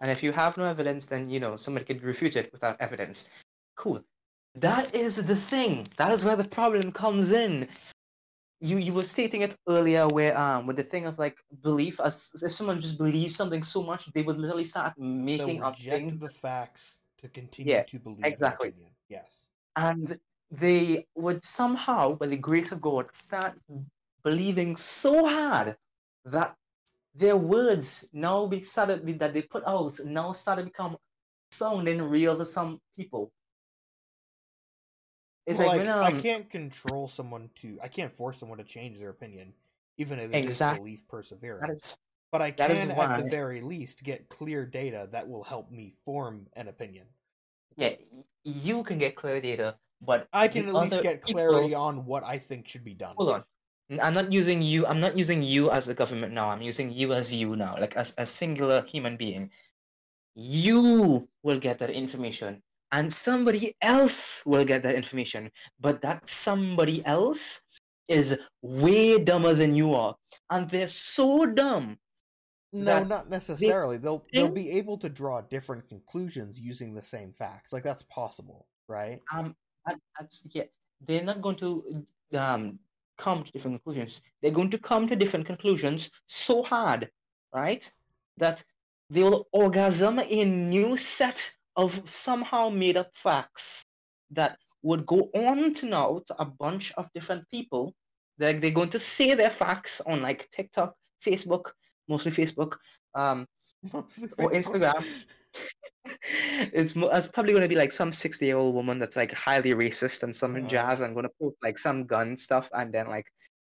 And if you have no evidence, then you know somebody could refute it without evidence. Cool. That is the thing. That is where the problem comes in. You you were stating it earlier, where um with the thing of like belief, as if someone just believes something so much, they would literally start making up things. the facts to continue Yeah, to believe exactly. Yes. And they would somehow, by the grace of God, start believing so hard that their words now be started be- that they put out now started become sounding real to some people. It's Well, like, when, I um, can't control someone to. I can't force someone to change their opinion, even if it is Exact- belief perseverance. is but I can, at the very least, get clear data that will help me form an opinion. yeah, you can get clear data, but I can at least get people- clarity on what I think should be done. Hold on. I'm not using you. I'm not using you as the government now. I'm using you as you now, like as a singular human being. You will get that information, and somebody else will get that information. But that somebody else is way dumber than you are, and they're so dumb. No, not necessarily. They'll they'll be able to draw different conclusions using the same facts. Like that's possible, right? Um, that, that's yeah. They're not going to um come to different conclusions. They're going to come to different conclusions so hard, right? That they will orgasm a new set of somehow made up facts that would go on to now to a bunch of different people. Like they're going to say their facts on like TikTok, Facebook, mostly Facebook, um, Or Instagram. it's, it's probably going to be like some 60 year old woman that's like highly racist and some Uh-huh. jazz and going to post like some gun stuff and then like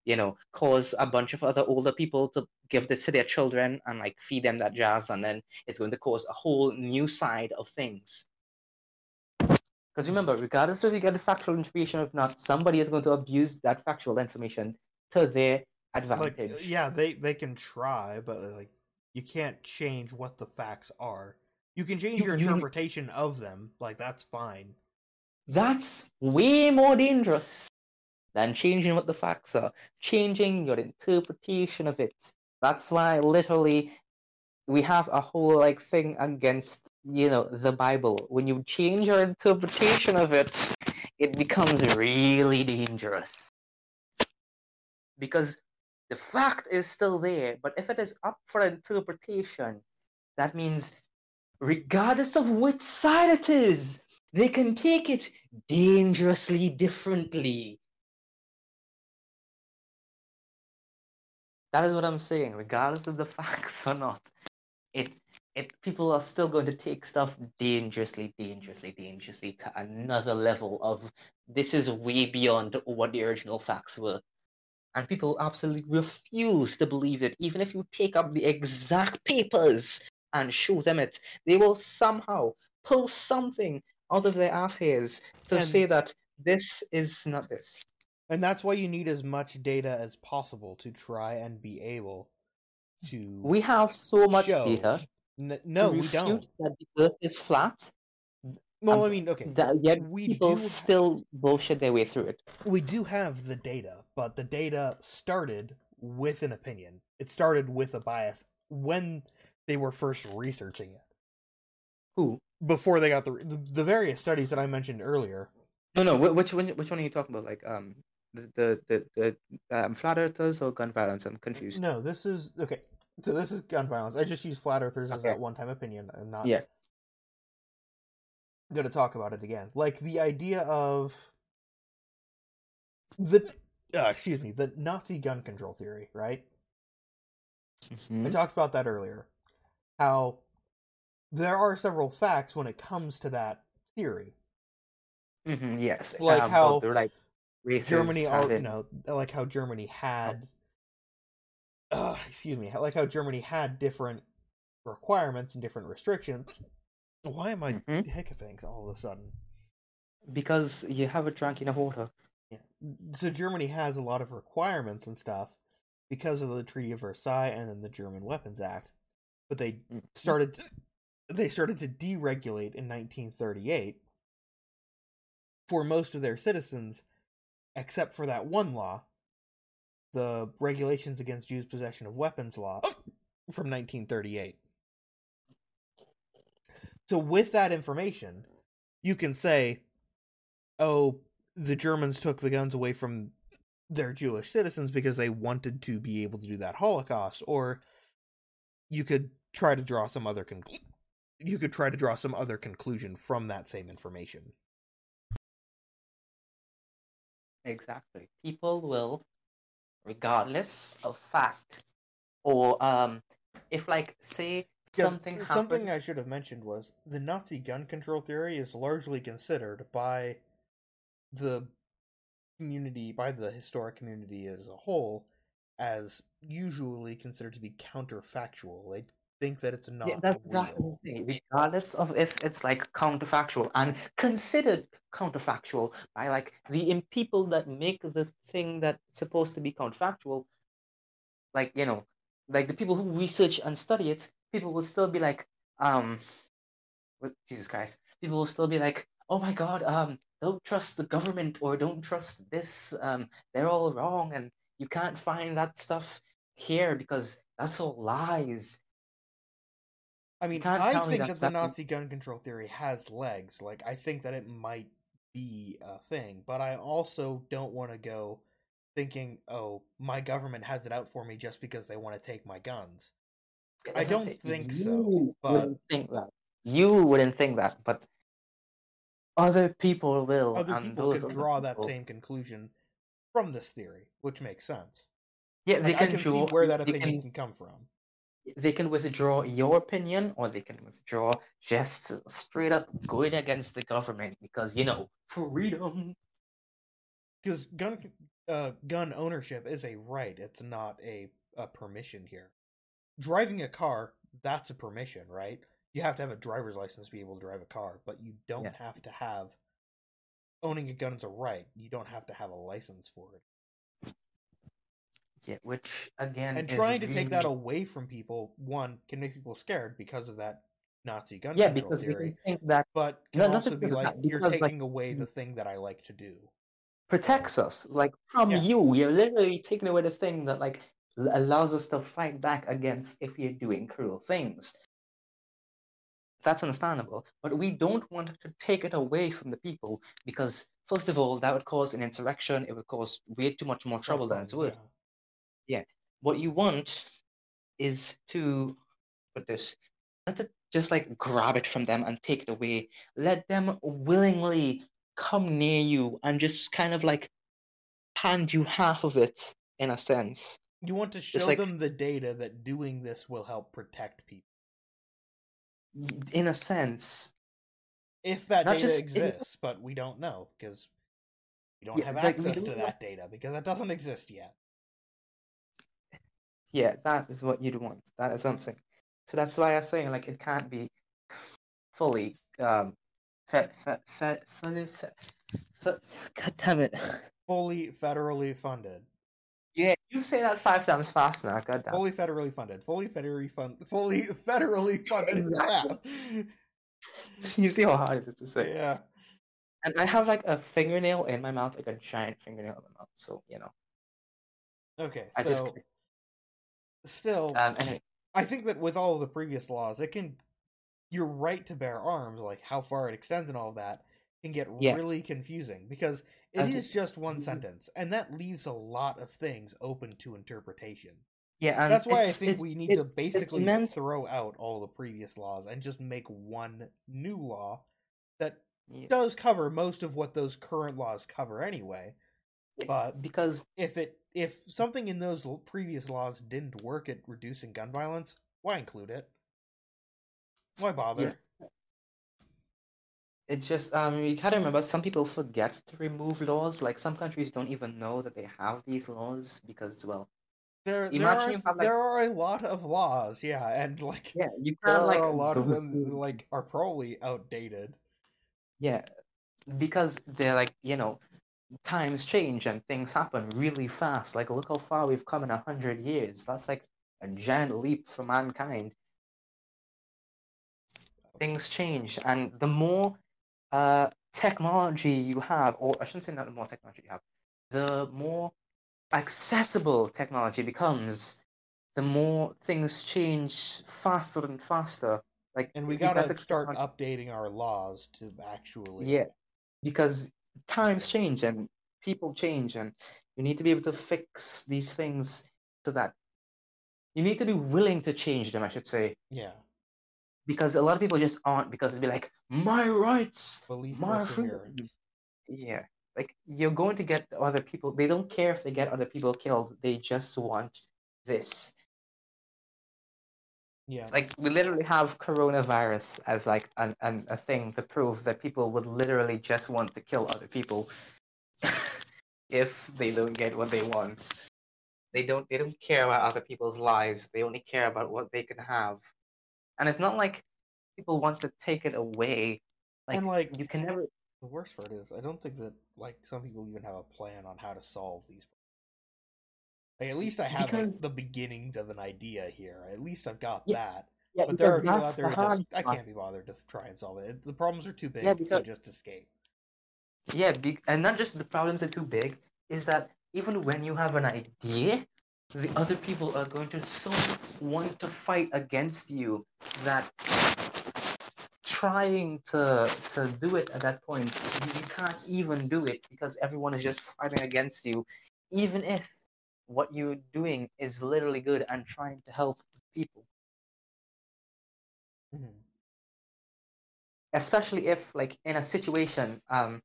you know cause a bunch of other older people to give this to their children and like feed them that jazz and then it's going to cause a whole new side of things because remember regardless if you get the factual information or not somebody is going to abuse that factual information to their like advantage yeah, they they can try, but like you can't change what the facts are. You can change You- your you- interpretation of them. Like that's fine. That's way more dangerous than changing what the facts are, changing your interpretation of it. That's why literally we have a whole like thing against you know the Bible. When you change your interpretation of it, it becomes really dangerous. Because the fact is still there, but if it is up for interpretation, that means regardless of which side it is, they can take it dangerously differently. That is what I'm saying, regardless of the facts or not. It it people are still going to take stuff dangerously, dangerously, dangerously to another level of this is way beyond what the original facts were. And people absolutely refuse to believe it. Even if you take up the exact papers and show them it, they will somehow pull something out of their ass hairs to And- say that this is not this. And that's why you need as much data as possible to try and be able to We have so much show- data. N- no, we don't. That the Earth is flat. Well, um, I mean, okay. That yet we people do still bullshit their way through it. we do have the data, but the data started with an opinion. It started with a bias when they were first researching it. Who? Before they got the the, the various studies that I mentioned earlier. No, no. Which one? Which one are you talking about? Like um, the the the, the um, flat earthers or gun violence? I'm confused. No, this is okay. So this is gun violence. I just use flat earthers as Okay. that one time opinion. I'm not Yeah. going to talk about it again. Like the idea of the uh, excuse me, the Nazi gun control theory, right? I Mhm. talked about that earlier. How there are several facts when it comes to that theory. Mhm, Yes. Like um, how well, like Germany, are, you know, like how Germany had, uh, excuse me, like how Germany had different requirements and different restrictions. Why am I Mhm. hiccuping all of a sudden? because you haven't drank enough water. Yeah. So Germany has a lot of requirements and stuff because of the Treaty of Versailles and then the German Weapons Act. But they Mhm. started they started to deregulate in 1938 for most of their citizens except for that one law, the Regulations Against Jews' Possession of Weapons law from 1938. So with that information, you can say oh, the Germans took the guns away from their Jewish citizens because they wanted to be able to do that Holocaust, or you could try to draw some other conclu- you could try to draw some other conclusion from that same information. Exactly. People will, regardless of fact, or um, if like say 'Cause something happened. something I should have mentioned was the Nazi gun control theory is largely considered by the community, by the historic community as a whole, as usually considered to be counterfactual. They think that it's not Yeah, that's exactly the thing. Regardless of if it's like counterfactual and considered counterfactual by like the people that make the thing that's supposed to be counterfactual, like you know, like the people who research and study it, people will still be like, um, what Jesus Christ, people will still be like, oh my God, um, don't trust the government or don't trust this, um, they're all wrong and you can't find that stuff here because that's all lies. I mean, can't I tell me think that the Nazi gun control theory has legs. Like, I think that it might be a thing, but I also don't want to go thinking, oh, my government has it out for me just because they want to take my guns. I I'm don't think so, but- wouldn't think that. You wouldn't think that, but other people will. Other and people those could draw that same conclusion from this theory, which makes sense. Yeah, they Like, I can can see where that opinion can, can come from. They can withdraw your opinion, or they can withdraw just straight up going against the government because you know freedom. Because gun uh, gun ownership is a right; it's not a, a permission here. Driving a car, that's a permission, right? You have to have a driver's license to be able to drive a car, but you don't Yeah. have to have owning a gun is a right. You don't have to have a license for it. Yeah, which again, And is trying to take that away from people, one, can make people scared because of that Nazi gun Yeah, control because they theory. can think that but can No, also be like that, you're because, like, taking away the thing that I like to do. protects us like from Yeah. you you're literally taking away the thing that like allows us to fight back against if you're doing cruel things that's understandable but we don't want to take it away from the people because first of all that would cause an insurrection it would cause way too much more trouble than it's worth Yeah. What you want is to put this not to just like grab it from them and take it away let them willingly come near you and just kind of like hand you half of it in a sense You want to show like- them the data that doing this will help protect people. In a sense If that data just exists, but we don't know because we don't Yeah, have like, access don't to know- that data because that doesn't exist yet. Yeah that is what you'd want that is something so that's why i'm saying like it can't be fully um fe- fe- fe- fully fe- fe- god damn it Fully federally funded. yeah you say that five times fast now god damn Fully federally funded. Fully federally fund. Fully federally funded. Exactly. You see how hard it is to say Yeah. And I have like a fingernail in my mouth, like a giant fingernail in my mouth. So you know, Okay. I So just still, um, anyway, I think that with all the previous laws, it can your right to bear arms, like how far it extends and all of that, can get Yeah. really confusing because it is just- just one Mhm. sentence, and that leaves a lot of things open to interpretation. yeah, and That's why I think it- we need to basically meant- throw out all the previous laws and just make one new law that yeah, does cover most of what those current laws cover anyway. But because if it if something in those previous laws didn't work at reducing gun violence, why include it? Why bother? it's just um, you gotta remember some people forget to remove laws. Like some countries don't even know that they have these laws because well, There, there are have, like- there are a lot of laws, yeah, and like yeah, you there can't are like a lot of them like are probably outdated. Yeah, because they're like, you know, times change and things happen really fast. Like, look how far we've come in a hundred years. That's like a giant leap for mankind. Things change, and the more uh, technology you have, or I shouldn't say that the more technology you have, the more accessible technology becomes, the more things change faster and faster. Like, And we if you got gotta start updating our laws to actually Yeah, because times change and people change, and you need to be able to fix these things so that you need to be willing to change them, I should say, yeah. because a lot of people just aren't because they'd be like my rights, Belief my freedom. Yeah, like you're going to get other people. They don't care if they get other people killed. They just want this. Yeah. Like we literally have coronavirus as like an, an a thing to prove that people would literally just want to kill other people if they don't get what they want. They don't they don't care about other people's lives. They only care about what they can have. And it's not like people want to take it away. Like, and like you can never the worst part is I don't think that like some people even have a plan on how to solve these. Like at least I have Because- like, the beginnings of an idea here. At least I've got Yeah, that. yeah, But there are because people out there the who just I can't be bothered to try and solve it. It- The problems are too big, Yeah, so because- just escape. Yeah, be- and not just the problems are too big, is that even when you have an idea, the other people are going to so want to fight against you that trying to to do it at that point, you, you can't even do it because everyone is just fighting against you, even if what you're doing is literally good and trying to help people. Mhm. especially if like in a situation um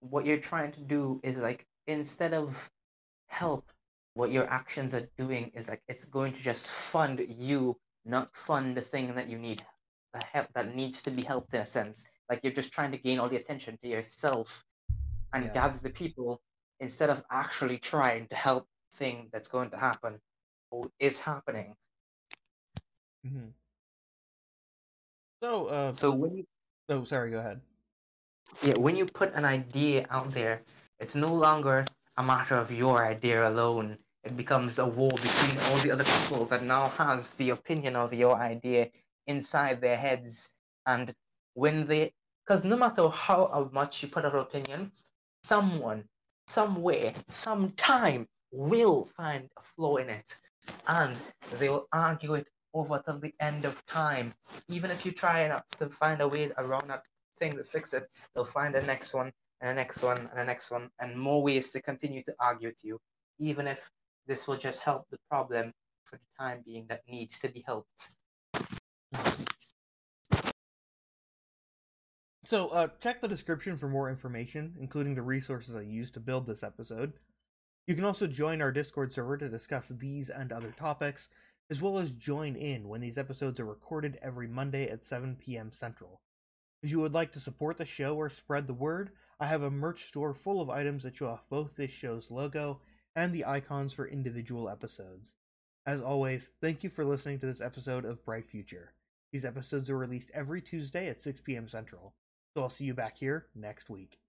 what you're trying to do is like instead of help what your actions are doing is like it's going to just fund you not fund the thing that you need the help that needs to be helped in a sense like you're just trying to gain all the attention to yourself and Yeah. gather the people instead of actually trying to help thing that's going to happen or is happening Mm-hmm. So, uh, so when you oh, sorry, go ahead. yeah, when you put an idea out there, it's no longer a matter of your idea alone. It becomes a war between all the other people that now has the opinion of your idea inside their heads. And when they, because no matter how much you put out an opinion, someone, somewhere, sometime will find a flaw in it. And they will argue it over till the end of time. Even if you try not to find a way around that thing to fix it, they'll find the next one and the next one and the next one and more ways to continue to argue with you, even if this will just help the problem for the time being that needs to be helped. So, uh, check the description for more information, including the resources I used to build this episode. You can also join our Discord server to discuss these and other topics, as well as join in when these episodes are recorded every Monday at 7 p.m. Central. If you would like to support the show or spread the word, I have a merch store full of items that show off both this show's logo and the icons for individual episodes. As always, thank you for listening to this episode of Bright Future. These episodes are released every Tuesday at 6 p.m. Central. So I'll see you back here next week.